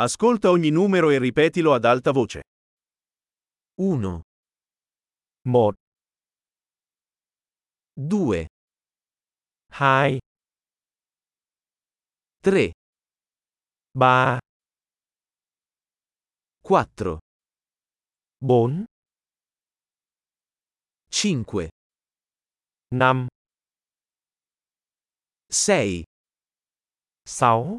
Ascolta ogni numero e ripetilo ad alta voce. 1, 1, 2, 2, 3, 3, 4, 4, 5, 5, 6, 6,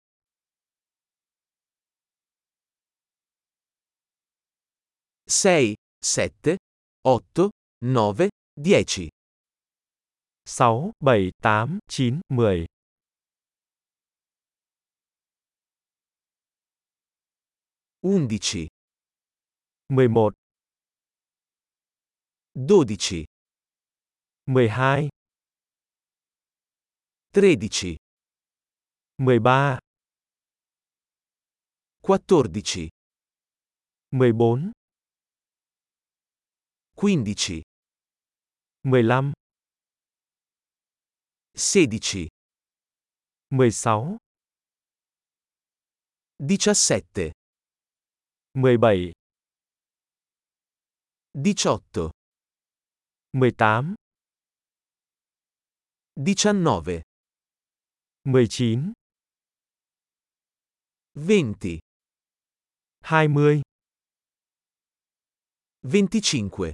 6, 7, 8, 9, 10, 6, 7, 8, 9, 10, 11, 11, 12, 12, 13, 13, 14, 14, 15, 15, 16, 16, 17, 17, 18, 18, 19, 19, 20, 20, 25,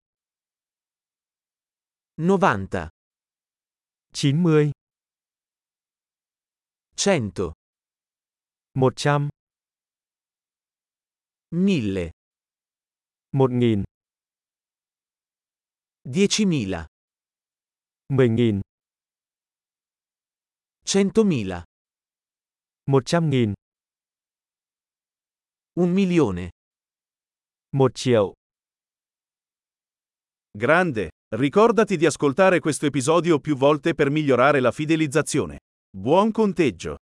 90, 90, 100, 100, 1000, 1000, 10.000, 10.000, 100.000, 100.000, un milione. 1 triệu. Grande! Ricordati di ascoltare questo episodio più volte per migliorare la fidelizzazione. Buon conteggio!